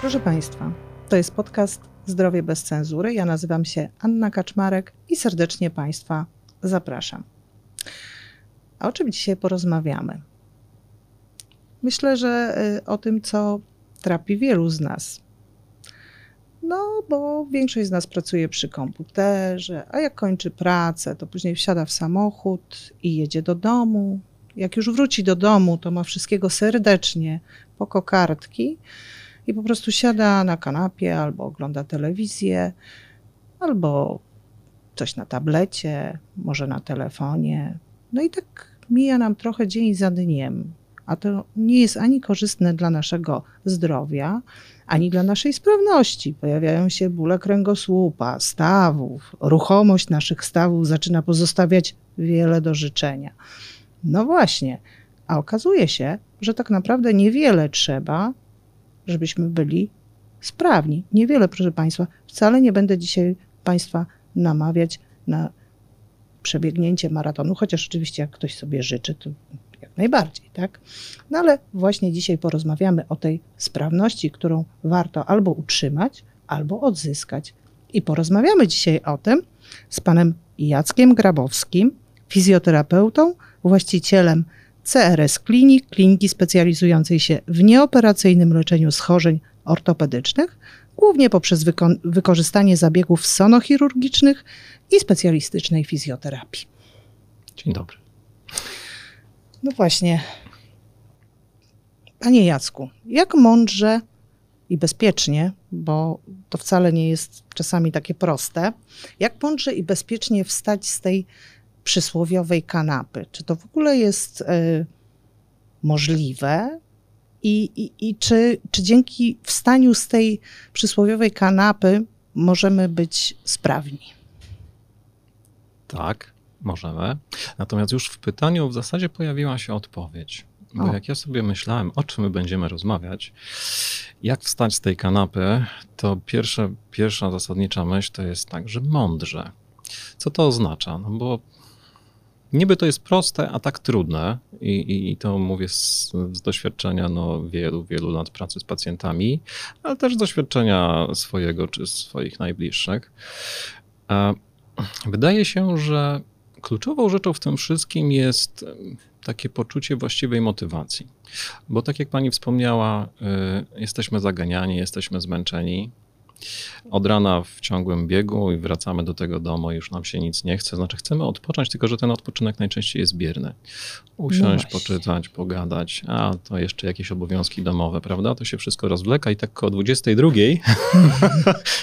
Proszę Państwa, to jest podcast Zdrowie bez cenzury. Ja nazywam się Anna Kaczmarek i serdecznie Państwa zapraszam. A o czym dzisiaj porozmawiamy? Myślę, że y, o tym, co trapi wielu z nas. No, bo większość z nas pracuje przy komputerze, a jak kończy pracę, to później wsiada w samochód i jedzie do domu. Jak już wróci do domu, to ma wszystkiego serdecznie po kokardki i po prostu siada na kanapie albo ogląda telewizję, albo coś na tablecie, może na telefonie. No i tak mija nam trochę dzień za dniem, a to nie jest ani korzystne dla naszego zdrowia, ani dla naszej sprawności. Pojawiają się bóle kręgosłupa, stawów, ruchomość naszych stawów zaczyna pozostawiać wiele do życzenia. No właśnie, a okazuje się, że tak naprawdę niewiele trzeba, żebyśmy byli sprawni. Niewiele, proszę Państwa. Wcale nie będę dzisiaj Państwa namawiać na przebiegnięcie maratonu, chociaż oczywiście jak ktoś sobie życzy, to jak najbardziej, tak? No ale właśnie dzisiaj porozmawiamy o tej sprawności, którą warto albo utrzymać, albo odzyskać. I porozmawiamy dzisiaj o tym z panem Jackiem Grabowskim, fizjoterapeutą, właścicielem CRS Klinik, kliniki specjalizującej się w nieoperacyjnym leczeniu schorzeń ortopedycznych, głównie poprzez wyko- wykorzystanie zabiegów sonochirurgicznych i specjalistycznej fizjoterapii. Dzień dobry. No właśnie. Panie Jacku, jak mądrze i bezpiecznie, bo to wcale nie jest czasami takie proste, jak mądrze i bezpiecznie wstać z tej przysłowiowej kanapy? Czy to w ogóle jest y, możliwe? I, i, i czy, czy dzięki wstaniu z tej przysłowiowej kanapy możemy być sprawni? Tak, możemy. Natomiast już w pytaniu w zasadzie pojawiła się odpowiedź. Bo O. jak ja sobie myślałem, o czym my będziemy rozmawiać, jak wstać z tej kanapy, to pierwsze, pierwsza zasadnicza myśl to jest tak, że mądrze. Co to oznacza? No bo niby to jest proste, a tak trudne i, i, i to mówię z, z doświadczenia no, wielu, wielu lat pracy z pacjentami, ale też z doświadczenia swojego czy swoich najbliższych. A Wydaje się, że kluczową rzeczą w tym wszystkim jest takie poczucie właściwej motywacji. Bo tak jak pani wspomniała, y, jesteśmy zaganiani, jesteśmy zmęczeni. Od rana w ciągłym biegu i wracamy do tego domu, już nam się nic nie chce. Znaczy, chcemy odpocząć, tylko że ten odpoczynek najczęściej jest bierny. Usiąść, właśnie. poczytać, pogadać, a to jeszcze jakieś obowiązki domowe, prawda? To się wszystko rozwleka i tak koło 22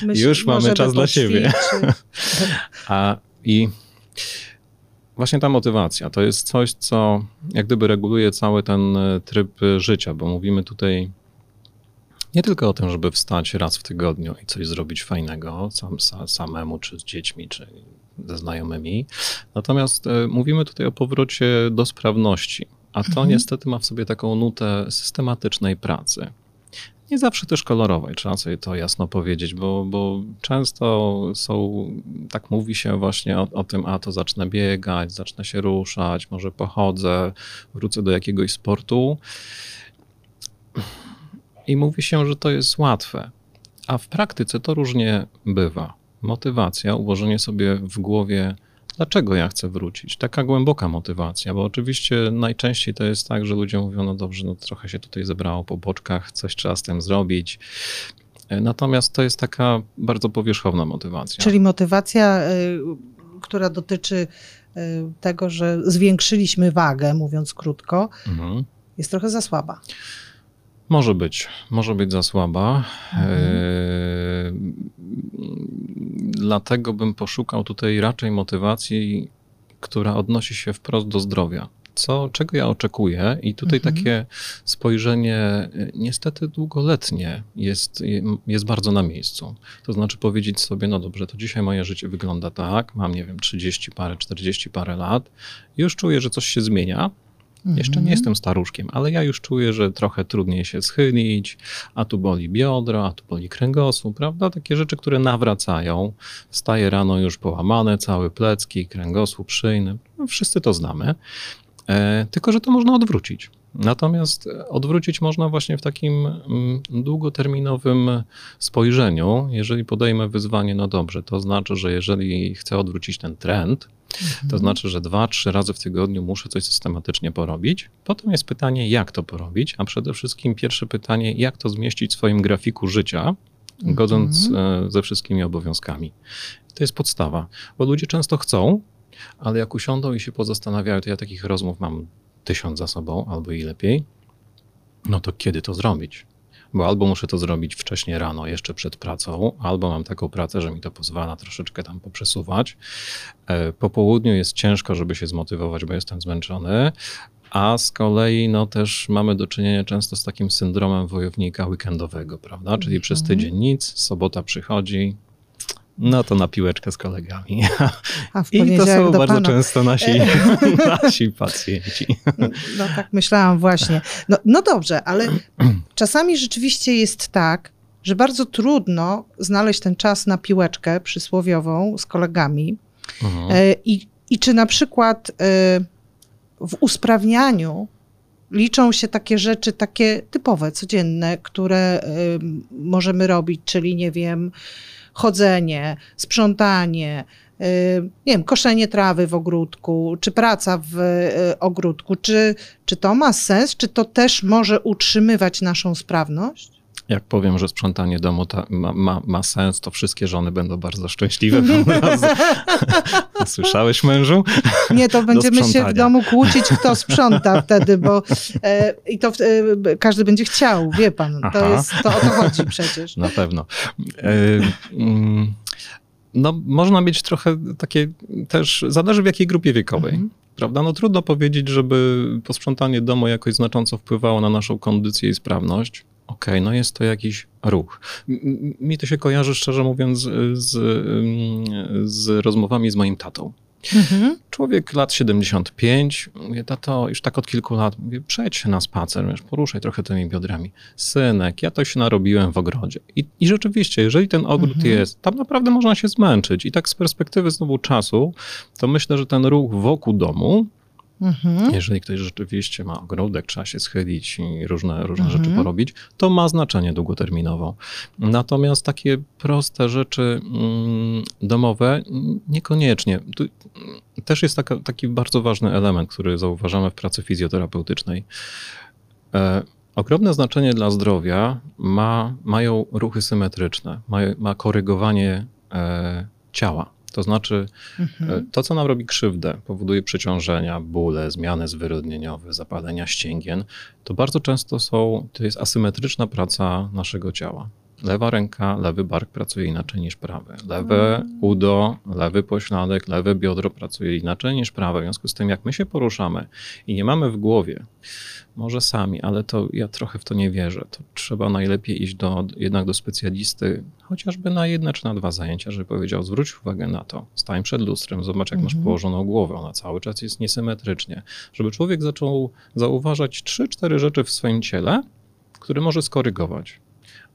Myśl- Już mamy czas dla siebie. A i właśnie ta motywacja to jest coś, co jak gdyby reguluje cały ten e, tryb e, życia, bo mówimy tutaj nie tylko o tym, żeby wstać raz w tygodniu i coś zrobić fajnego sam, sa, samemu, czy z dziećmi, czy ze znajomymi. Natomiast e, mówimy tutaj o powrocie do sprawności, a to Mhm. niestety ma w sobie taką nutę systematycznej pracy. Nie zawsze też kolorowej, trzeba sobie to jasno powiedzieć, bo, bo często są, tak mówi się właśnie o, o tym, a to zacznę biegać, zacznę się ruszać, może pochodzę, wrócę do jakiegoś sportu. I mówi się, że to jest łatwe, a w praktyce to różnie bywa. Motywacja, ułożenie sobie w głowie, dlaczego ja chcę wrócić. Taka głęboka motywacja, bo oczywiście najczęściej to jest tak, że ludzie mówią, no dobrze, no trochę się tutaj zebrało po boczkach, coś trzeba z tym zrobić. E, Natomiast to jest taka bardzo powierzchowna motywacja. Czyli motywacja, y, która dotyczy y, tego, że zwiększyliśmy wagę, mówiąc krótko, Mhm. jest trochę za słaba. Może być, może być za słaba. Mhm. E, Dlatego bym poszukał tutaj raczej motywacji, która odnosi się wprost do zdrowia. Co, czego ja oczekuję, i tutaj Mhm. takie spojrzenie, e, niestety długoletnie, jest, jest bardzo na miejscu. To znaczy powiedzieć sobie, no dobrze, to dzisiaj moje życie wygląda tak, mam, nie wiem, 30 parę, 40 parę lat, już czuję, że coś się zmienia, jeszcze Mhm. nie jestem staruszkiem, ale ja już czuję, że trochę trudniej się schylić, a tu boli biodro, a tu boli kręgosłup, prawda? Takie rzeczy, które nawracają. Wstaję rano już połamane, cały plecki, kręgosłup szyjny. No, wszyscy to znamy. E, tylko, że to można odwrócić. Natomiast odwrócić można właśnie w takim mm, długoterminowym spojrzeniu. Jeżeli podejmę wyzwanie, no dobrze, to znaczy, że jeżeli chcę odwrócić ten trend, to Mhm. znaczy, że dwa, trzy razy w tygodniu muszę coś systematycznie porobić. Potem jest pytanie, jak to porobić, a przede wszystkim pierwsze pytanie, jak to zmieścić w swoim grafiku życia, godząc Mhm. e, ze wszystkimi obowiązkami. To jest podstawa, bo ludzie często chcą, ale jak usiądą i się pozastanawiają, to ja takich rozmów mam tysiąc za sobą, albo i lepiej, no to kiedy to zrobić? Bo albo muszę to zrobić wcześniej rano, jeszcze przed pracą, albo mam taką pracę, że mi to pozwala troszeczkę tam poprzesuwać. E, Po południu jest ciężko, żeby się zmotywować, bo jestem zmęczony. A z kolei no też mamy do czynienia często z takim syndromem wojownika weekendowego, prawda? Czyli przez Mhm. tydzień nic, sobota przychodzi, no to na piłeczkę z kolegami. A w I to są bardzo pana. często nasi, nasi pacjenci. No tak myślałam właśnie. No, no dobrze, ale czasami rzeczywiście jest tak, że bardzo trudno znaleźć ten czas na piłeczkę przysłowiową z kolegami. Mhm. E, I, i czy na przykład e, w usprawnianiu liczą się takie rzeczy, takie typowe, codzienne, które e, możemy robić, czyli nie wiem, chodzenie, sprzątanie, e, nie wiem, koszenie trawy w ogródku, czy praca w e, ogródku, czy, czy to ma sens, czy to też może utrzymywać naszą sprawność? Jak powiem, że sprzątanie domu ta, ma, ma, ma sens, to wszystkie żony będą bardzo szczęśliwe. Słyszałeś mężu? Nie, to będziemy się w domu kłócić, kto sprząta wtedy, bo e, i to e, każdy będzie chciał, wie pan. To, jest, to o to chodzi przecież. Na pewno. E, mm, No, można mieć trochę takie też, zależy w jakiej grupie wiekowej. Mhm. Prawda? No trudno powiedzieć, żeby posprzątanie domu jakoś znacząco wpływało na naszą kondycję i sprawność. Okej, no jest to jakiś ruch. M- Mi to się kojarzy, szczerze mówiąc, z, z rozmowami z moim tatą. Mhm. Człowiek lat 75, mówię, tato, już tak od kilku lat, mówię, przejdź się na spacer, wiesz, poruszaj trochę tymi biodrami. Synek, ja to się narobiłem w ogrodzie. I, i rzeczywiście, jeżeli ten ogród Mhm. jest, tam naprawdę można się zmęczyć. I tak z perspektywy znowu czasu, to myślę, że ten ruch wokół domu, Mhm. jeżeli ktoś rzeczywiście ma ogródek, trzeba się schylić i różne, różne Mhm. rzeczy porobić, to ma znaczenie długoterminowo. Natomiast takie proste rzeczy mm, domowe niekoniecznie. Tu mm, też jest taka, taki bardzo ważny element, który zauważamy w pracy fizjoterapeutycznej. E, Ogromne znaczenie dla zdrowia ma, mają ruchy symetryczne, ma, ma korygowanie e, ciała. To znaczy, Mhm. E, To, co nam robi krzywdę, powoduje przeciążenia, bóle, zmiany zwyrodnieniowe, zapalenia ścięgien, to bardzo często są, to jest asymetryczna praca naszego ciała. Lewa ręka, lewy bark pracuje inaczej niż prawy. Lewe Mm. udo, lewy pośladek, lewe biodro pracuje inaczej niż prawe. W związku z tym, jak my się poruszamy i nie mamy w głowie, może sami, ale to ja trochę w to nie wierzę, to trzeba najlepiej iść do, jednak do specjalisty, chociażby na jedne czy na dwa zajęcia, żeby powiedział, zwróć uwagę na to, stań przed lustrem, zobacz jak masz Mhm. położoną głowę, ona cały czas jest niesymetrycznie. Żeby człowiek zaczął zauważać trzy, cztery rzeczy w swoim ciele, które może skorygować.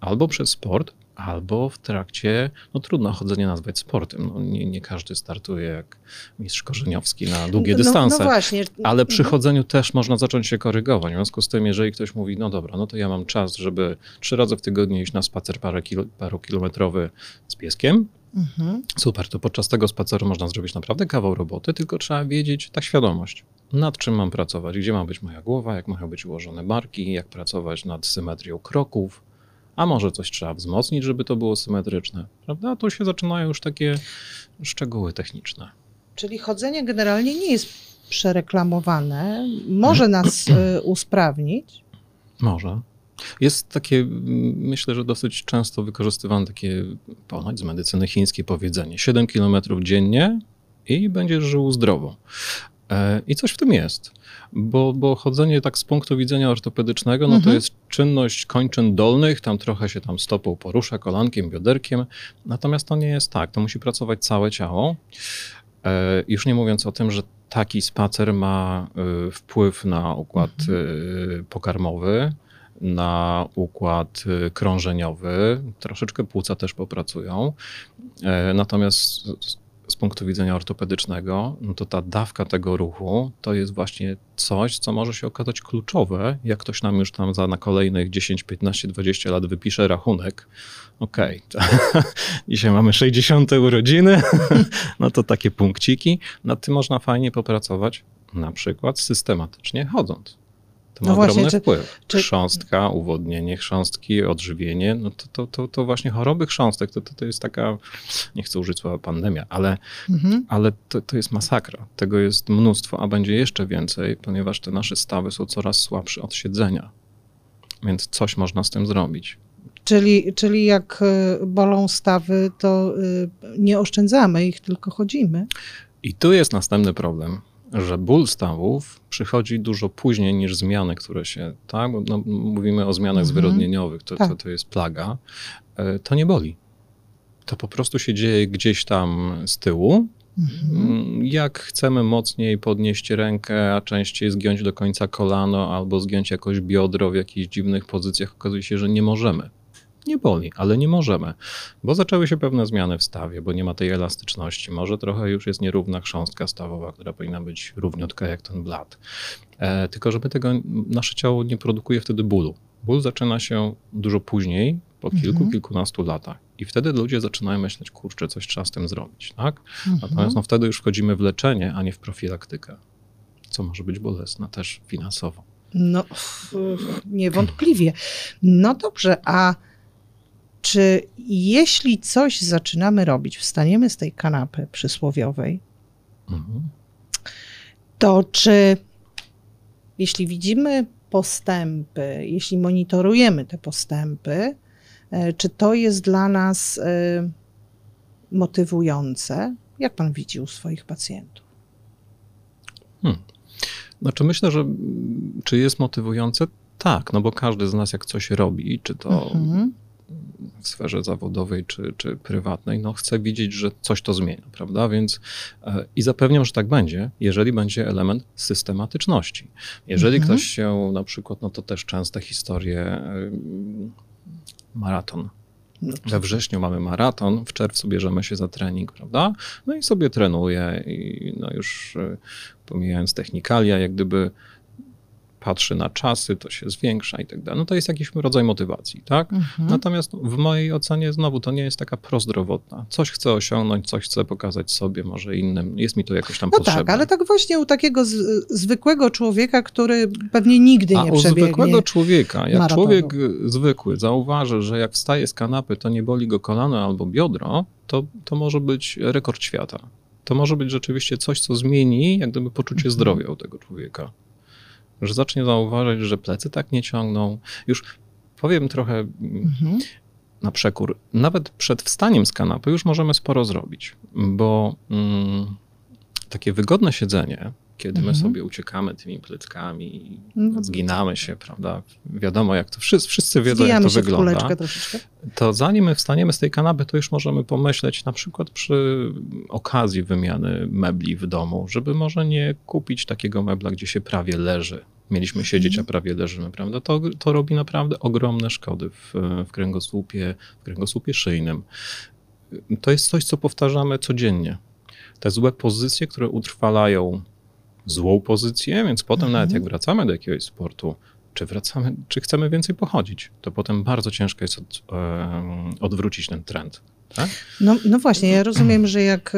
Albo przez sport, albo w trakcie, no trudno chodzenie nazwać sportem. No, nie, nie każdy startuje jak mistrz Korzeniowski na długie no, dystanse. No właśnie. Ale przy Mhm. chodzeniu też można zacząć się korygować. W związku z tym, jeżeli ktoś mówi, no dobra, no to ja mam czas, żeby trzy razy w tygodniu iść na spacer parę kilo, z pieskiem, Mhm. super, to podczas tego spaceru można zrobić naprawdę kawał roboty, tylko trzeba wiedzieć, ta świadomość, nad czym mam pracować, gdzie ma być moja głowa, jak mają być ułożone barki, jak pracować nad symetrią kroków, a może coś trzeba wzmocnić, żeby to było symetryczne, prawda? Tu się zaczynają już takie szczegóły techniczne. Czyli chodzenie generalnie nie jest przereklamowane, może nas y, usprawnić. Może. Jest takie, myślę, że dosyć często wykorzystywane takie ponoć z medycyny chińskiej powiedzenie: 7 km dziennie i będziesz żył zdrowo. E, I coś w tym jest, bo, bo chodzenie tak z punktu widzenia ortopedycznego, no to Mhm. jest czynność kończyn dolnych, tam trochę się tam stopą porusza, kolankiem, bioderkiem, natomiast to nie jest tak, to musi pracować całe ciało. E, Już nie mówiąc o tym, że taki spacer ma y, wpływ na układ y, pokarmowy, na układ y, krążeniowy, troszeczkę płuca też popracują. E, Natomiast z- punktu widzenia ortopedycznego, no to ta dawka tego ruchu to jest właśnie coś, co może się okazać kluczowe, jak ktoś nam już tam za na kolejnych 10, 15, 20 lat wypisze rachunek. Okej, okay, dzisiaj mamy 60 urodziny, no to takie punkciki. Nad tym można fajnie popracować, na przykład systematycznie chodząc. To ma no ogromny właśnie, wpływ. Czy, Chrząstka, uwodnienie chrząstki, odżywienie, no to, to, to, to właśnie choroby chrząstek, to, to, to jest taka, nie chcę użyć słowa pandemia, ale, mhm. ale to, to jest masakra. Tego jest mnóstwo, a będzie jeszcze więcej, ponieważ te nasze stawy są coraz słabsze od siedzenia. Więc coś można z tym zrobić. Czyli, czyli jak y, bolą stawy, to y, nie oszczędzamy ich, tylko chodzimy. I tu jest następny problem że ból stawów przychodzi dużo później niż zmiany, które się, tak, no, mówimy o zmianach mhm. zwyrodnieniowych, to, tak. to, to jest plaga, e, to nie boli. To po prostu się dzieje gdzieś tam z tyłu. Mhm. Mm, jak chcemy mocniej podnieść rękę, a częściej zgiąć do końca kolano albo zgiąć jakoś biodro w jakichś dziwnych pozycjach, okazuje się, że nie możemy nie boli, ale nie możemy, bo zaczęły się pewne zmiany w stawie, bo nie ma tej elastyczności. Może trochę już jest nierówna chrząstka stawowa, która powinna być równiutka jak ten blat. E, tylko, żeby tego nasze ciało nie produkuje wtedy bólu. Ból zaczyna się dużo później, po kilku, mhm. kilkunastu latach. I wtedy ludzie zaczynają myśleć, kurczę, coś trzeba z tym zrobić, tak? Mhm. Natomiast no, wtedy już wchodzimy w leczenie, a nie w profilaktykę, co może być bolesne też finansowo. No, niewątpliwie. No dobrze, a czy jeśli coś zaczynamy robić, wstaniemy z tej kanapy przysłowiowej, mhm. to czy jeśli widzimy postępy, jeśli monitorujemy te postępy, e, czy to jest dla nas e, motywujące? Jak pan widzi u swoich pacjentów? Hmm. Znaczy myślę, że czy jest motywujące? Tak, no bo każdy z nas jak coś robi, czy to mhm w sferze zawodowej czy, czy prywatnej, no chce widzieć, że coś to zmienia, prawda? Więc e, i zapewniam, że tak będzie, jeżeli będzie element systematyczności. Jeżeli mhm. ktoś się na przykład, no to też częste historie, maraton. No We wrześniu mamy maraton, w czerwcu bierzemy się za trening, prawda? No i sobie trenuje i no już e, pomijając technikalia, jak gdyby patrzy na czasy, to się zwiększa i tak dalej. No to jest jakiś rodzaj motywacji, tak? Mhm. Natomiast w mojej ocenie znowu to nie jest taka prozdrowotna. Coś chcę osiągnąć, coś chcę pokazać sobie, może innym. Jest mi to jakoś tam no potrzebne. tak, ale tak właśnie u takiego z, zwykłego człowieka, który pewnie nigdy nie A u zwykłego człowieka, jak maratonu. człowiek zwykły zauważy, że jak wstaje z kanapy, to nie boli go kolano albo biodro, to, to może być rekord świata. To może być rzeczywiście coś, co zmieni jak gdyby poczucie mhm. zdrowia u tego człowieka że zacznie zauważyć, że plecy tak nie ciągną. Już powiem trochę mhm. na przekór. Nawet przed wstaniem z kanapy już możemy sporo zrobić, bo mm, takie wygodne siedzenie, kiedy my mhm. sobie uciekamy tymi pleckami, no, zginamy się, prawda? Wiadomo, jak to wszyscy, wszyscy wiedzą, jak to wygląda. To zanim my wstaniemy z tej kanapy, to już możemy pomyśleć, na przykład przy okazji wymiany mebli w domu, żeby może nie kupić takiego mebla, gdzie się prawie leży. Mieliśmy siedzieć, a mhm. prawie leżymy, prawda? To, to robi naprawdę ogromne szkody w, w, kręgosłupie, w kręgosłupie szyjnym. To jest coś, co powtarzamy codziennie. Te złe pozycje, które utrwalają złą pozycję, więc potem mhm. nawet jak wracamy do jakiegoś sportu, czy wracamy, czy chcemy więcej pochodzić, to potem bardzo ciężko jest od, e, odwrócić ten trend. Tak? No, no właśnie, ja rozumiem, że jak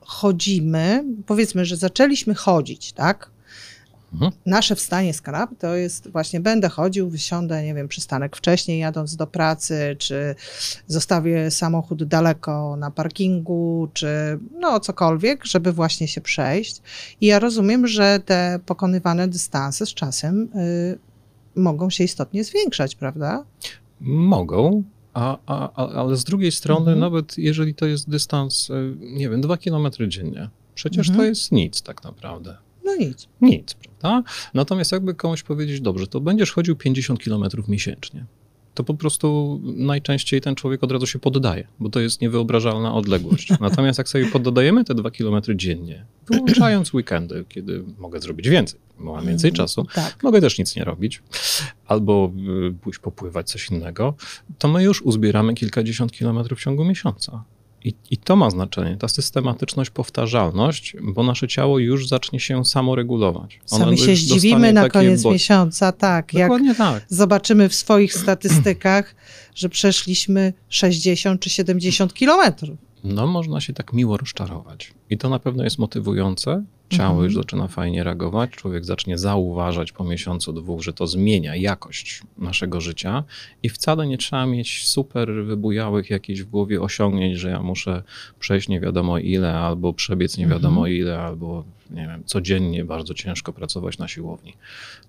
chodzimy, powiedzmy, że zaczęliśmy chodzić, tak? Mhm. Nasze wstanie z kanapy to jest właśnie będę chodził, wysiądę, nie wiem, przystanek wcześniej jadąc do pracy, czy zostawię samochód daleko na parkingu, czy no cokolwiek, żeby właśnie się przejść. I ja rozumiem, że te pokonywane dystanse z czasem y, mogą się istotnie zwiększać, prawda? Mogą, a, a, ale z drugiej strony, mhm. nawet jeżeli to jest dystans, y, nie wiem, dwa kilometry dziennie, przecież mhm. to jest nic tak naprawdę. No nic. Nic, prawda? Natomiast jakby komuś powiedzieć, dobrze, to będziesz chodził 50 km miesięcznie, to po prostu najczęściej ten człowiek od razu się poddaje, bo to jest niewyobrażalna odległość. Natomiast jak sobie poddajemy te 2 km dziennie, wyłączając weekendy, kiedy mogę zrobić więcej, bo mam więcej mm, czasu, tak. mogę też nic nie robić, albo y, pójść popływać coś innego, to my już uzbieramy kilkadziesiąt kilometrów w ciągu miesiąca. I, I to ma znaczenie, ta systematyczność, powtarzalność, bo nasze ciało już zacznie się samoregulować. Ono Sami się zdziwimy na koniec bo... miesiąca, tak. Dokładnie jak tak. zobaczymy w swoich statystykach, że przeszliśmy 60 czy 70 kilometrów. No, można się tak miło rozczarować. I to na pewno jest motywujące, Ciało mhm. już zaczyna fajnie reagować, człowiek zacznie zauważać po miesiącu, dwóch, że to zmienia jakość naszego życia i wcale nie trzeba mieć super wybujałych jakichś w głowie osiągnięć, że ja muszę przejść nie wiadomo ile, albo przebiec nie wiadomo mhm. ile, albo nie wiem, codziennie bardzo ciężko pracować na siłowni.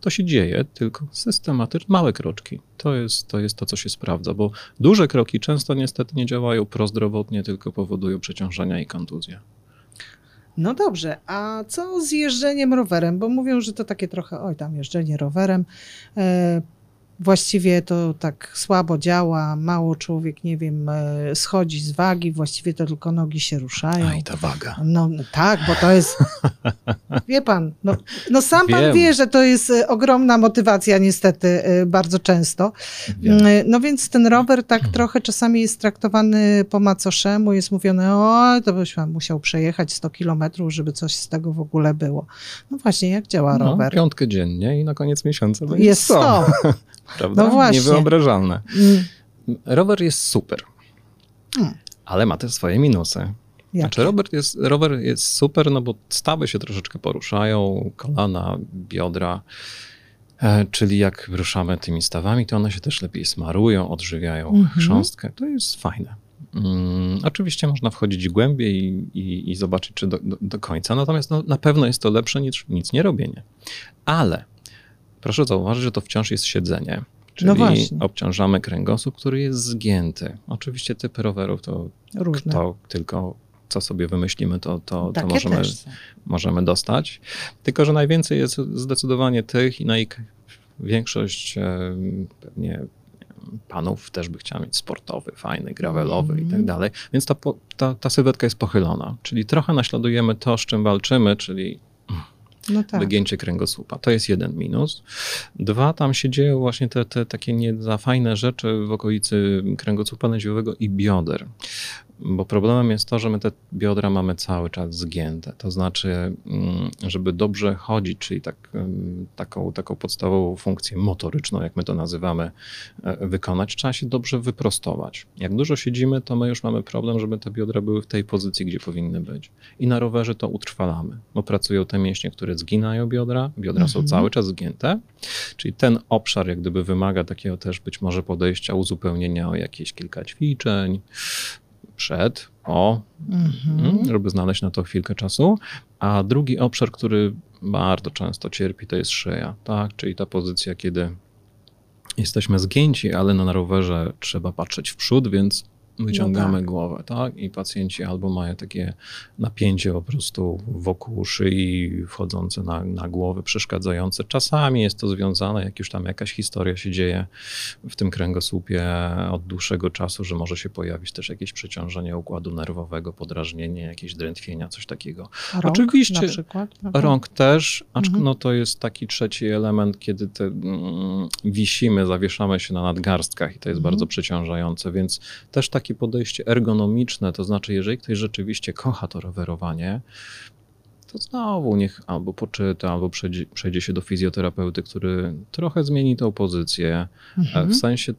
To się dzieje, tylko systematycznie, małe kroczki. To jest, to jest to, co się sprawdza, bo duże kroki często niestety nie działają prozdrowotnie, tylko powodują przeciążenia i kontuzje. No dobrze, a co z jeżdżeniem rowerem? Bo mówią, że to takie trochę, oj tam jeżdżenie rowerem. Właściwie to tak słabo działa, mało człowiek, nie wiem, e, schodzi z wagi, właściwie to tylko nogi się ruszają. A i ta waga. No, no tak, bo to jest, wie pan, no, no sam Wiem. pan wie, że to jest e, ogromna motywacja niestety e, bardzo często. Wiem. No więc ten rower tak hmm. trochę czasami jest traktowany po macoszemu, jest mówione, o, to byś pan musiał przejechać 100 kilometrów, żeby coś z tego w ogóle było. No właśnie, jak działa no, rower? Piątkę dziennie i na koniec miesiąca będzie jest 100. 100. prawda? No właśnie. Niewyobrażalne. Mm. Rower jest super, mm. ale ma też swoje minusy. Jakie? Znaczy rower jest, rower jest super, no bo stawy się troszeczkę poruszają, kolana, biodra, e, czyli jak ruszamy tymi stawami, to one się też lepiej smarują, odżywiają mm -hmm. chrząstkę. To jest fajne. Mm, oczywiście można wchodzić głębiej i, i, i zobaczyć, czy do, do, do końca, natomiast no, na pewno jest to lepsze niż nic nie robienie. Ale proszę zauważyć, że to wciąż jest siedzenie. Czyli no obciążamy kręgosłup, który jest zgięty. Oczywiście typy rowerów to Różne. kto tylko co sobie wymyślimy, to, to, to możemy, możemy dostać. Tylko, że najwięcej jest zdecydowanie tych i większość pewnie panów też by chciała mieć sportowy, fajny, gravelowy mm. i tak mhm. dalej. Więc ta, ta, ta sylwetka jest pochylona. Czyli trochę naśladujemy to, z czym walczymy, czyli no tak. wygięcie kręgosłupa. To jest jeden minus. Dwa, tam się dzieją właśnie te, te takie nie za fajne rzeczy w okolicy kręgosłupa lędźwiowego i bioder. Bo problemem jest to, że my te biodra mamy cały czas zgięte. To znaczy, mm, żeby dobrze chodzić, czyli tak, taką, taką podstawową funkcję motoryczną, jak my to nazywamy, e, wykonać, trzeba się dobrze wyprostować. Jak dużo siedzimy, to my już mamy problem, żeby te biodra były w tej pozycji, gdzie powinny być. I na rowerze to utrwalamy, bo pracują te mięśnie, które zginają biodra. Biodra mhm. są cały czas zgięte, czyli ten obszar jak gdyby wymaga takiego też być może podejścia, uzupełnienia o jakieś kilka ćwiczeń, przed, o, mhm. żeby znaleźć na to chwilkę czasu. A drugi obszar, który bardzo często cierpi, to jest szyja, tak? Czyli ta pozycja, kiedy jesteśmy zgięci, ale na rowerze trzeba patrzeć w przód, więc wyciągamy no tak. głowę, tak? I pacjenci albo mają takie napięcie po prostu wokół szyi, wchodzące na, na głowę, przeszkadzające. Czasami jest to związane, jak już tam jakaś historia się dzieje w tym kręgosłupie od dłuższego czasu, że może się pojawić też jakieś przeciążenie układu nerwowego, podrażnienie, jakieś drętwienia, coś takiego. rąk Oczywiście na przykład? Rąk też, acz mhm. no to jest taki trzeci element, kiedy te, mm, wisimy, zawieszamy się na nadgarstkach i to jest mhm. bardzo przeciążające, więc też tak takie podejście ergonomiczne, to znaczy, jeżeli ktoś rzeczywiście kocha to rowerowanie, to znowu niech albo poczyta, albo przejdzie, przejdzie się do fizjoterapeuty, który trochę zmieni tą pozycję. Mhm. W sensie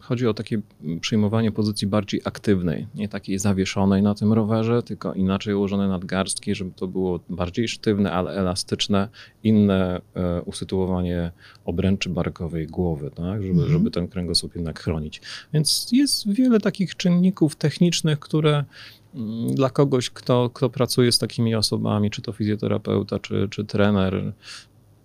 chodzi o takie przyjmowanie pozycji bardziej aktywnej, nie takiej zawieszonej na tym rowerze, tylko inaczej ułożone nadgarstki, żeby to było bardziej sztywne, ale elastyczne, inne e, usytuowanie obręczy barkowej głowy, tak? żeby, mhm. żeby ten kręgosłup jednak chronić. Więc jest wiele takich czynników technicznych, które mm, dla kogoś, kto, kto pracuje z takimi osobami, czy to fizjoterapeuta, czy, czy trener,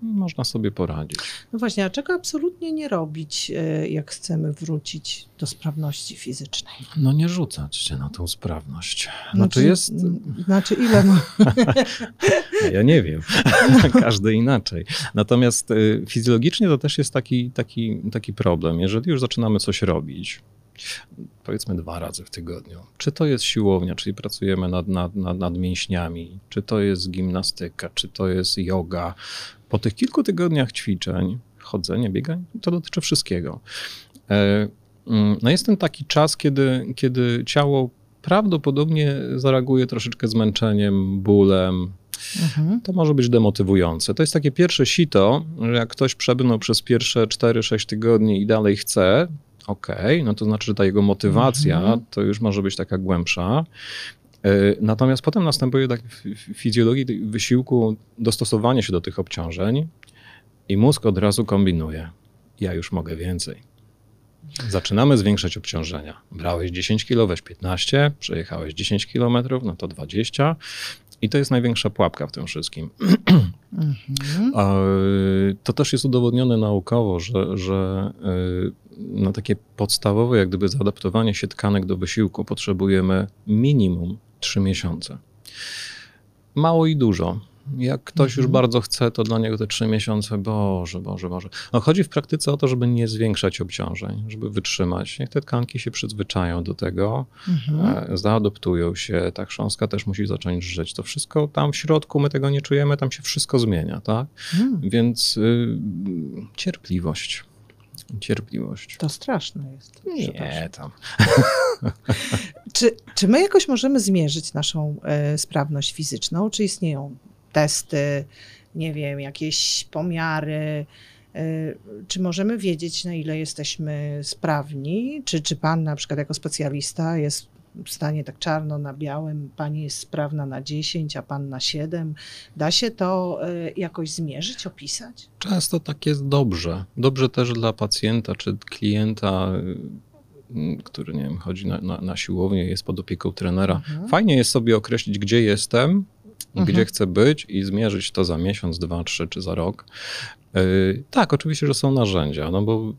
można sobie poradzić. No właśnie, a czego absolutnie nie robić, e, jak chcemy wrócić do sprawności fizycznej? No nie rzucać się na tą sprawność. Znaczy, znaczy jest... Znaczy ile ma? ja nie wiem. Każdy inaczej. Natomiast y, fizjologicznie to też jest taki, taki, taki problem. Jeżeli już zaczynamy coś robić, powiedzmy dwa razy w tygodniu. Czy to jest siłownia, czyli pracujemy nad, nad, nad, nad mięśniami, czy to jest gimnastyka, czy to jest yoga, po tych kilku tygodniach ćwiczeń, chodzenia, biegań, to dotyczy wszystkiego. E, mm, no jest ten taki czas, kiedy, kiedy ciało prawdopodobnie zareaguje troszeczkę zmęczeniem, bólem. Mhm. To może być demotywujące. To jest takie pierwsze sito, że jak ktoś przebrnął przez pierwsze 4-6 tygodni i dalej chce, okej, okay, no to znaczy, że ta jego motywacja mhm. to już może być taka głębsza. E, natomiast potem następuje tak w fizjologii wysiłku dostosowanie się do tych obciążeń i mózg od razu kombinuje. Ja już mogę więcej. Zaczynamy zwiększać obciążenia. Brałeś 10 kg, weź 15, przejechałeś 10 km, no to 20. I to jest największa pułapka w tym wszystkim. Mhm. To też jest udowodnione naukowo, że, że y, na takie podstawowe, jak gdyby zaadaptowanie się tkanek do wysiłku potrzebujemy minimum 3 miesiące. Mało i dużo. Jak ktoś mhm. już bardzo chce, to dla niego te trzy miesiące, Boże, Boże, Boże. No chodzi w praktyce o to, żeby nie zwiększać obciążeń, żeby wytrzymać. Niech te tkanki się przyzwyczają do tego, mhm. E, zaadoptują się. Ta chrząstka też musi zacząć żyć. To wszystko tam w środku, my tego nie czujemy, tam się wszystko zmienia, tak? Mhm. Więc y, cierpliwość. Cierpliwość. To straszne jest. Nie, tam. czy, czy my jakoś możemy zmierzyć naszą y, sprawność fizyczną? Czy istnieją testy, nie wiem, jakieś pomiary. Y, czy możemy wiedzieć, na ile jesteśmy sprawni? Czy, czy pan na przykład jako specjalista jest stanie tak czarno na białym, pani jest sprawna na 10, a pan na 7? Da się to y, jakoś zmierzyć, opisać? Często tak jest dobrze. Dobrze też dla pacjenta czy klienta y, który, nie wiem, chodzi na, na, na siłownię, jest pod opieką trenera. Mhm. Fajnie jest sobie określić, gdzie jestem, mhm. gdzie chcę być i zmierzyć to za miesiąc, dwa, trzy czy za rok. Yy, tak, oczywiście, że są narzędzia, no bo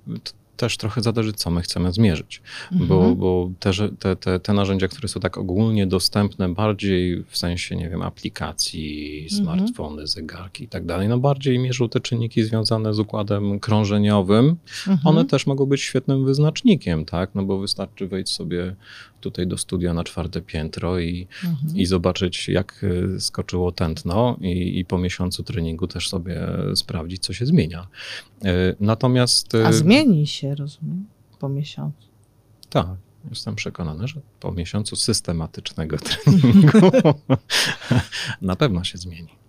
też trochę zależy, co my chcemy zmierzyć, mhm. bo, bo te, te, te, te, narzędzia, które są tak ogólnie dostępne, bardziej w sensie, nie wiem, aplikacji, mhm. smartfony, zegarki i tak dalej, no bardziej mierzą te czynniki związane z układem krążeniowym. Mhm. One też mogą być świetnym wyznacznikiem, tak, no bo wystarczy wejść sobie tutaj do studia na czwarte piętro i, mhm. i zobaczyć, jak e, skoczyło tętno i, i po miesiącu treningu też sobie sprawdzić, co się zmienia. E, natomiast... A e, zmieni się, rozumiem, po miesiącu. Tak. Jestem przekonany, że po miesiącu systematycznego treningu na pewno się zmieni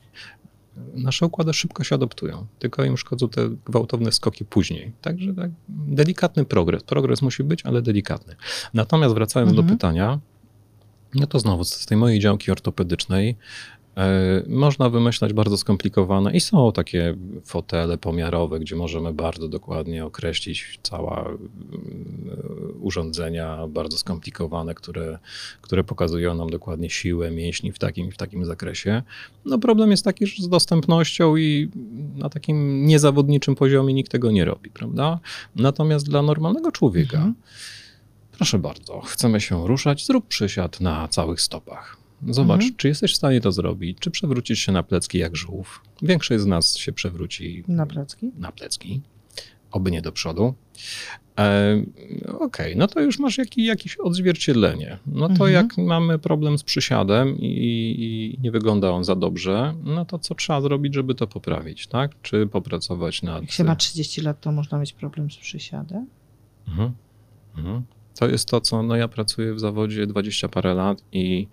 nasze układy szybko się adoptują, tylko im szkodzą te gwałtowne skoki później. Także tak, delikatny progres. Progres musi być, ale delikatny. Natomiast wracając mhm. do pytania, no to znowu z tej mojej działki ortopedycznej E, można wymyślać bardzo skomplikowane i są takie fotele pomiarowe, gdzie możemy bardzo dokładnie określić całe mm, urządzenia bardzo skomplikowane, które, które pokazują nam dokładnie siłę mięśni w takim i w takim zakresie. No problem jest taki, że z dostępnością i na takim niezawodniczym poziomie nikt tego nie robi, prawda? Natomiast dla normalnego człowieka, mhm. proszę bardzo, chcemy się ruszać, zrób przysiad na całych stopach Zobacz, mhm. czy jesteś w stanie to zrobić, czy przewrócisz się na plecki jak żółw. Większość z nas się przewróci na plecki. Na plecki, oby nie do przodu. E, Okej, okay, no to już masz jaki, jakieś odzwierciedlenie. No to mhm. jak mamy problem z przysiadem i, i, nie wygląda on za dobrze, no to co trzeba zrobić, żeby to poprawić, tak? Czy popracować nad... Jak się ma 30 lat, to można mieć problem z przysiadem? Mhm. Mhm. To jest to, co no ja pracuję w zawodzie 20 parę lat i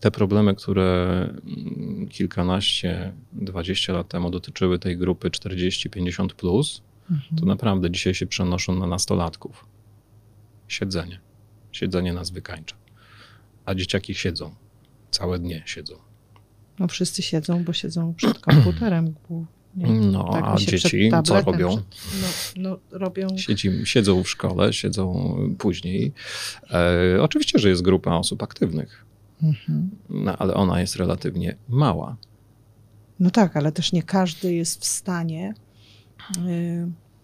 te problemy, które mm, kilkanaście, dwadzieścia lat temu dotyczyły tej grupy 40-50, plus, mhm. to naprawdę dzisiaj się przenoszą na nastolatków. Siedzenie. Siedzenie nas wykańcza. A dzieciaki siedzą. Całe dnie siedzą. No wszyscy siedzą, bo siedzą przed komputerem. Nie? No, tak, a dzieci co robią? No, no, robią... Siedzą w szkole, siedzą później. E, oczywiście, że jest grupa osób aktywnych. Mhm. No, ale ona jest relatywnie mała. No tak, ale też nie każdy jest w stanie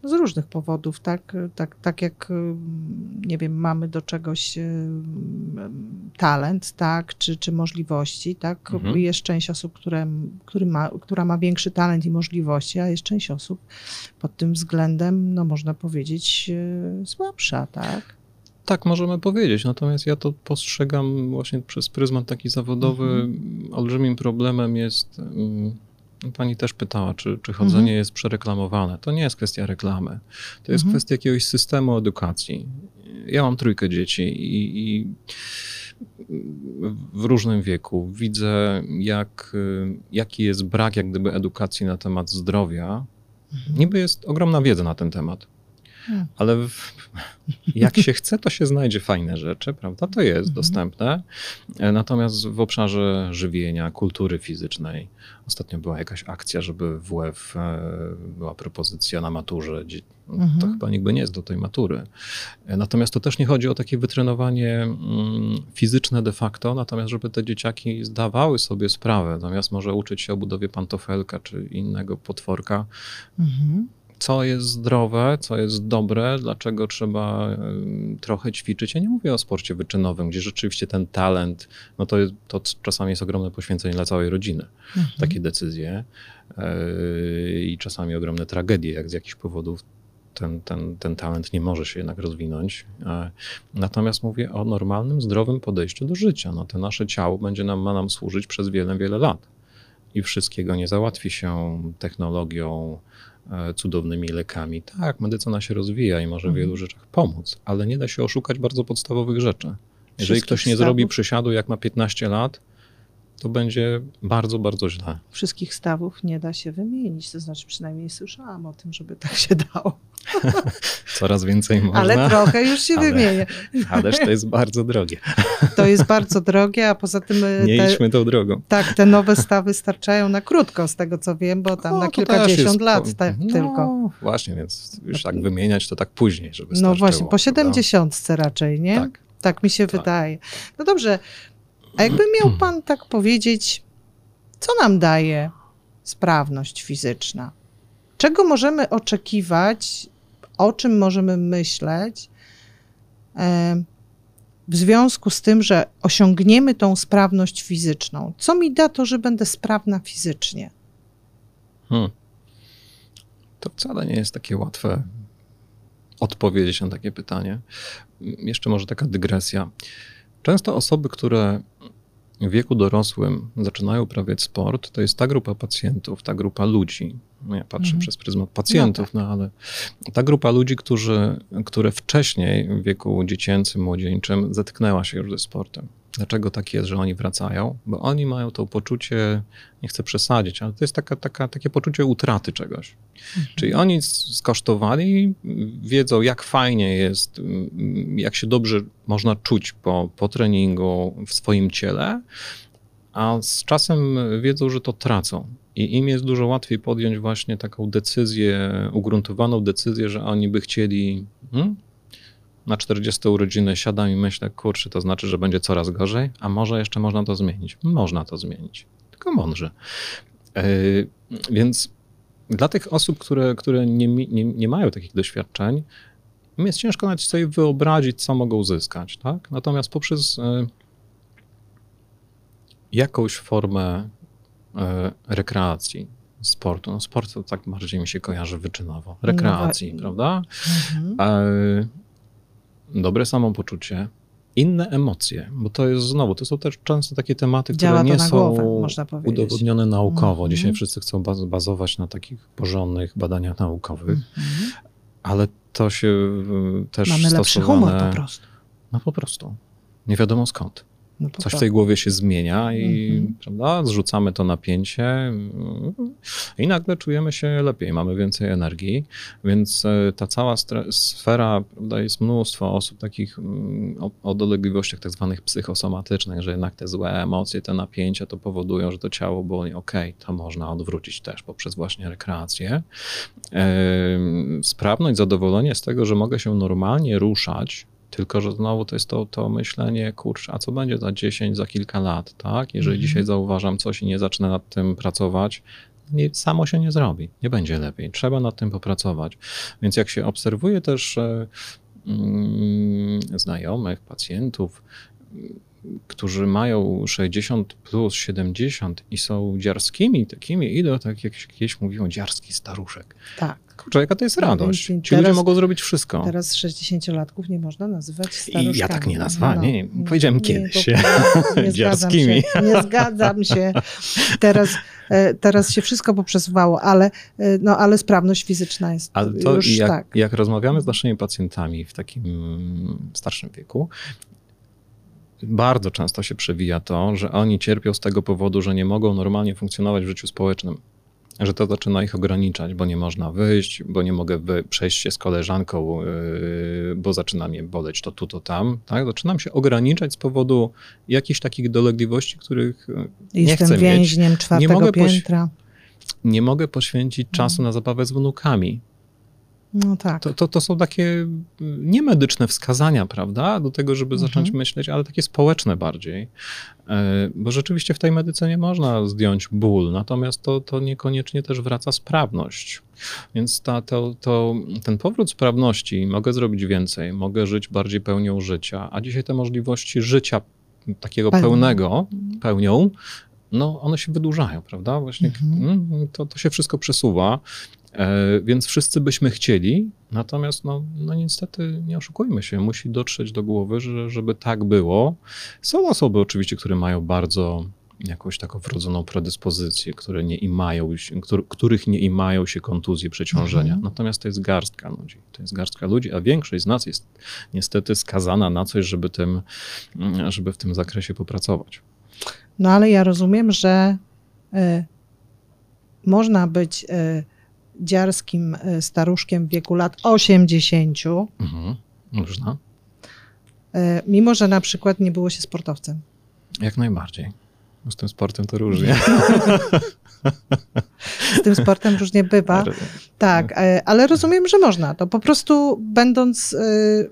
z różnych powodów, tak? Tak, tak jak, y, nie wiem, mamy do czegoś y, talent, tak? Czy, czy możliwości, tak? Mhm. Jest część osób, które, który ma, która ma większy talent i możliwości, a jest część osób pod tym względem, no można powiedzieć, słabsza, tak? Tak, możemy powiedzieć. Natomiast ja to postrzegam właśnie przez pryzmat taki zawodowy. Mhm. Olbrzymim problemem jest. Pani też pytała, czy, czy chodzenie mhm. jest przereklamowane. To nie jest kwestia reklamy. To jest mhm. kwestia jakiegoś systemu edukacji. Ja mam trójkę dzieci i, i w różnym wieku. Widzę, jak, jaki jest brak jak gdyby edukacji na temat zdrowia. Mhm. Niby jest ogromna wiedza na ten temat. Hmm. Ale w, jak się chce, to się znajdzie fajne rzeczy, prawda? To jest mhm. dostępne. E, natomiast w obszarze żywienia, kultury fizycznej, ostatnio była jakaś akcja, żeby w WF e, była propozycja na maturze. Mhm. To chyba nigdy nie jest do tej matury. E, natomiast to też nie chodzi o takie wytrenowanie mm, fizyczne de facto, natomiast żeby te dzieciaki zdawały sobie sprawę, natomiast może uczyć się o budowie pantofelka czy innego potworka. Mhm co jest zdrowe, co jest dobre, dlaczego trzeba trochę ćwiczyć. Ja nie mówię o sporcie wyczynowym, gdzie rzeczywiście ten talent, no to, jest, to czasami jest ogromne poświęcenie dla całej rodziny. Mhm. Takie decyzje yy, i czasami ogromne tragedie, jak z jakichś powodów ten, ten, ten talent nie może się jednak rozwinąć. E, natomiast mówię o normalnym, zdrowym podejściu do życia. No, to nasze ciało będzie nam, ma nam służyć przez wiele, wiele lat. I wszystkiego nie załatwi się technologią, cudownymi lekami. Tak, medycyna się rozwija i może w wielu mhm. rzeczach pomóc, ale nie da się oszukać bardzo podstawowych rzeczy. Jeżeli ktoś nie zrobi przysiadu, jak ma 15 lat, to będzie bardzo, bardzo źle. Wszystkich stawów nie da się wymienić, to znaczy przynajmniej słyszałam o tym, żeby tak się dało. Coraz więcej można. Ale trochę już się ale, wymienię. Ależ to jest bardzo drogie. To jest bardzo drogie, a poza tym... E, nie te, idźmy tą drogą. Tak, te nowe stawy starczają na krótko, z tego co wiem, bo tam o, na kilkadziesiąt lat tak, no, tylko. Właśnie, więc już tak wymieniać to tak później, żeby No właśnie, po siedemdziesiątce raczej, nie? Tak. Tak mi się tak. wydaje. No dobrze, a jakby miał hmm. pan tak powiedzieć, co nam daje sprawność fizyczna? Czego możemy oczekiwać, o czym możemy myśleć w związku z tym, że osiągniemy tą sprawność fizyczną? Co mi da to, że będę sprawna fizycznie? Hmm. To wcale nie jest takie łatwe odpowiedzieć na takie pytanie. Jeszcze może taka dygresja. Często osoby, które w wieku dorosłym zaczynają uprawiać sport, to jest ta grupa pacjentów, ta grupa ludzi. No ja patrzę mhm. przez pryzmat pacjentów, no, tak. no, ale ta grupa ludzi, którzy, które wcześniej w wieku dziecięcym, młodzieńczym zetknęła się już ze sportem. Dlaczego tak jest, że oni wracają? Bo oni mają to poczucie, nie chcę przesadzić, ale to jest taka, taka, takie poczucie utraty czegoś. Mhm. Czyli oni skosztowali, wiedzą, jak fajnie jest, jak się dobrze można czuć po, po treningu w swoim ciele, a z czasem wiedzą, że to tracą. I im jest dużo łatwiej podjąć właśnie taką decyzję, ugruntowaną decyzję, że oni by chcieli hmm, na 40 urodziny siadam i myślę, kurczę, to znaczy, że będzie coraz gorzej, a może jeszcze można to zmienić. Można to zmienić, tylko mądrze. Yy, więc dla tych osób, które, które nie, nie, nie mają takich doświadczeń, im jest ciężko nawet sobie wyobrazić, co mogą uzyskać. Tak? Natomiast poprzez yy, jakąś formę yy, rekreacji, sportu. No sport to tak bardziej mi się kojarzy wyczynowo. Rekreacji, no, prawda? Mhm dobre samopoczucie, inne emocje, bo to jest znowu, to są też często takie tematy, Działa które nie są głowę, udowodnione naukowo. Mm-hmm. Dzisiaj wszyscy chcą bazować na takich porządnych badaniach naukowych, mm-hmm. ale to się y, też Mamy stosowane... lepszy humor po prostu. No po prostu. Nie wiadomo skąd. No Coś w tej głowie się zmienia i mm-hmm. prawda, zrzucamy to napięcie mm, i nagle czujemy się lepiej, mamy więcej energii, więc e, ta cała sfera, prawda, jest mnóstwo osób takich mm, o, o dolegliwościach tak zwanych psychosomatycznych, że jednak te złe emocje, te napięcia to powodują, że to ciało boli. Ok, to można odwrócić też poprzez właśnie rekreację. Sprawność, zadowolenie z tego, że mogę się normalnie ruszać, tylko, że znowu to jest to, to myślenie, kurczę, a co będzie za 10, za kilka lat, tak? Jeżeli mm. dzisiaj zauważam coś i nie zacznę nad tym pracować, nie, samo się nie zrobi, nie będzie lepiej. Trzeba nad tym popracować. Więc jak się obserwuje też e, mm, znajomych, pacjentów, którzy mają 60 plus 70 i są dziarskimi takimi, idą tak jak kiedyś mówią, dziarski staruszek. Tak. Kurczę, jaka to jest no, radość. Ci teraz, ludzie mogą zrobić wszystko. Teraz 60-latków nie można nazywać staruszkami. I ja tak nie nazwałem, no, nie, nie, powiedziałem nie, kiedyś. Nie, nie dziarskimi. Się, nie zgadzam się. Teraz, e, teraz się wszystko poprzesuwało, ale, e, no, ale sprawność fizyczna jest ale to już jak, tak. Jak rozmawiamy z naszymi pacjentami w takim starszym wieku, bardzo często się przewija to, że oni cierpią z tego powodu, że nie mogą normalnie funkcjonować w życiu społecznym. Że to zaczyna ich ograniczać, bo nie można wyjść, bo nie mogę przejść się z koleżanką, yy, bo zaczyna mnie boleć to tu, to tam. Tak? Zaczynam się ograniczać z powodu jakichś takich dolegliwości, których yy, nie Jestem chcę mieć. więźniem czwartego mogę poś- piętra. Nie mogę poświęcić czasu na zabawę z wnukami. No tak. To, to, to są takie y, niemedyczne wskazania, prawda, do tego, żeby Mhm. zacząć myśleć, ale takie społeczne bardziej. E, Bo rzeczywiście w tej medycynie można zdjąć ból, natomiast to, to niekoniecznie też wraca sprawność. Więc ta, to, to, ten powrót sprawności, mogę zrobić więcej, mogę żyć bardziej pełnią życia, a dzisiaj te możliwości życia takiego pełnego, pełnią, no one się wydłużają, prawda? Właśnie Mhm. mm, to, to się wszystko przesuwa. E, Więc wszyscy byśmy chcieli, natomiast no, no niestety nie oszukujmy się, musi dotrzeć do głowy, że, żeby tak było. Są osoby oczywiście, które mają bardzo jakąś taką wrodzoną predyspozycję, które nie imają, których nie imają się kontuzje, przeciążenia. Mhm. Natomiast to jest garstka ludzi. To jest garstka ludzi, a większość z nas jest niestety skazana na coś, żeby, tym, żeby w tym zakresie popracować. No ale ja rozumiem, że y, można być y, dziarskim y, staruszkiem w wieku lat 80, Mhm. Można? y, mimo że na przykład nie było się sportowcem. Jak najbardziej. No Z tym sportem to różnie. Z tym sportem różnie bywa. Tak, y, ale rozumiem, że można. To po prostu będąc,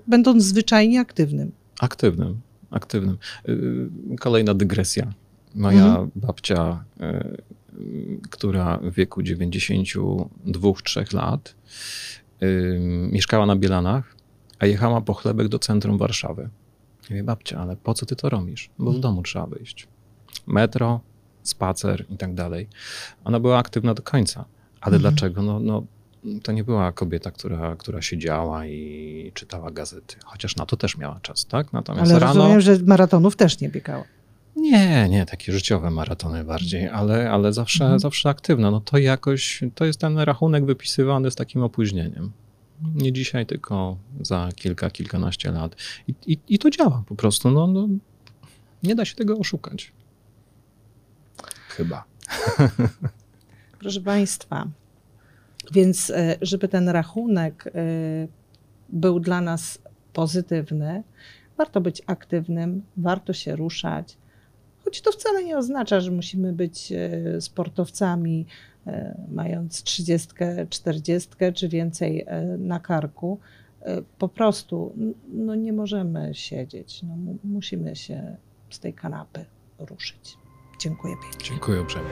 będąc zwyczajnie aktywnym. Aktywnym, aktywnym. Kolejna dygresja. Moja Mhm. babcia, która w wieku 92-3 lat yy, mieszkała na Bielanach, a jechała po chlebek do centrum Warszawy. Ja mówię, babcia, ale po co ty to robisz? Bo z domu trzeba wyjść. Metro, spacer i tak dalej. Ona była aktywna do końca. Ale Mhm. dlaczego? No, no, to nie była kobieta, która, która siedziała i czytała gazety. Chociaż na to też miała czas, tak? Natomiast Ale rano... rozumiem, że maratonów też nie biegała. Nie, nie, takie życiowe maratony bardziej, ale, ale zawsze, Mhm. zawsze aktywna. No to jakoś, to jest ten rachunek wypisywany z takim opóźnieniem. Nie dzisiaj, tylko za kilka, kilkanaście lat. I, i, i to działa po prostu. No, no, nie da się tego oszukać. Chyba. Proszę Państwa, więc e, żeby ten rachunek e, był dla nas pozytywny, warto być aktywnym, warto się ruszać. Choć to wcale nie oznacza, że musimy być e, sportowcami, e, mając 30, 40 czy więcej e, na karku. Po prostu no nie możemy siedzieć. No, mu- musimy się z tej kanapy ruszyć. Dziękuję pięknie. Dziękuję uprzejmie.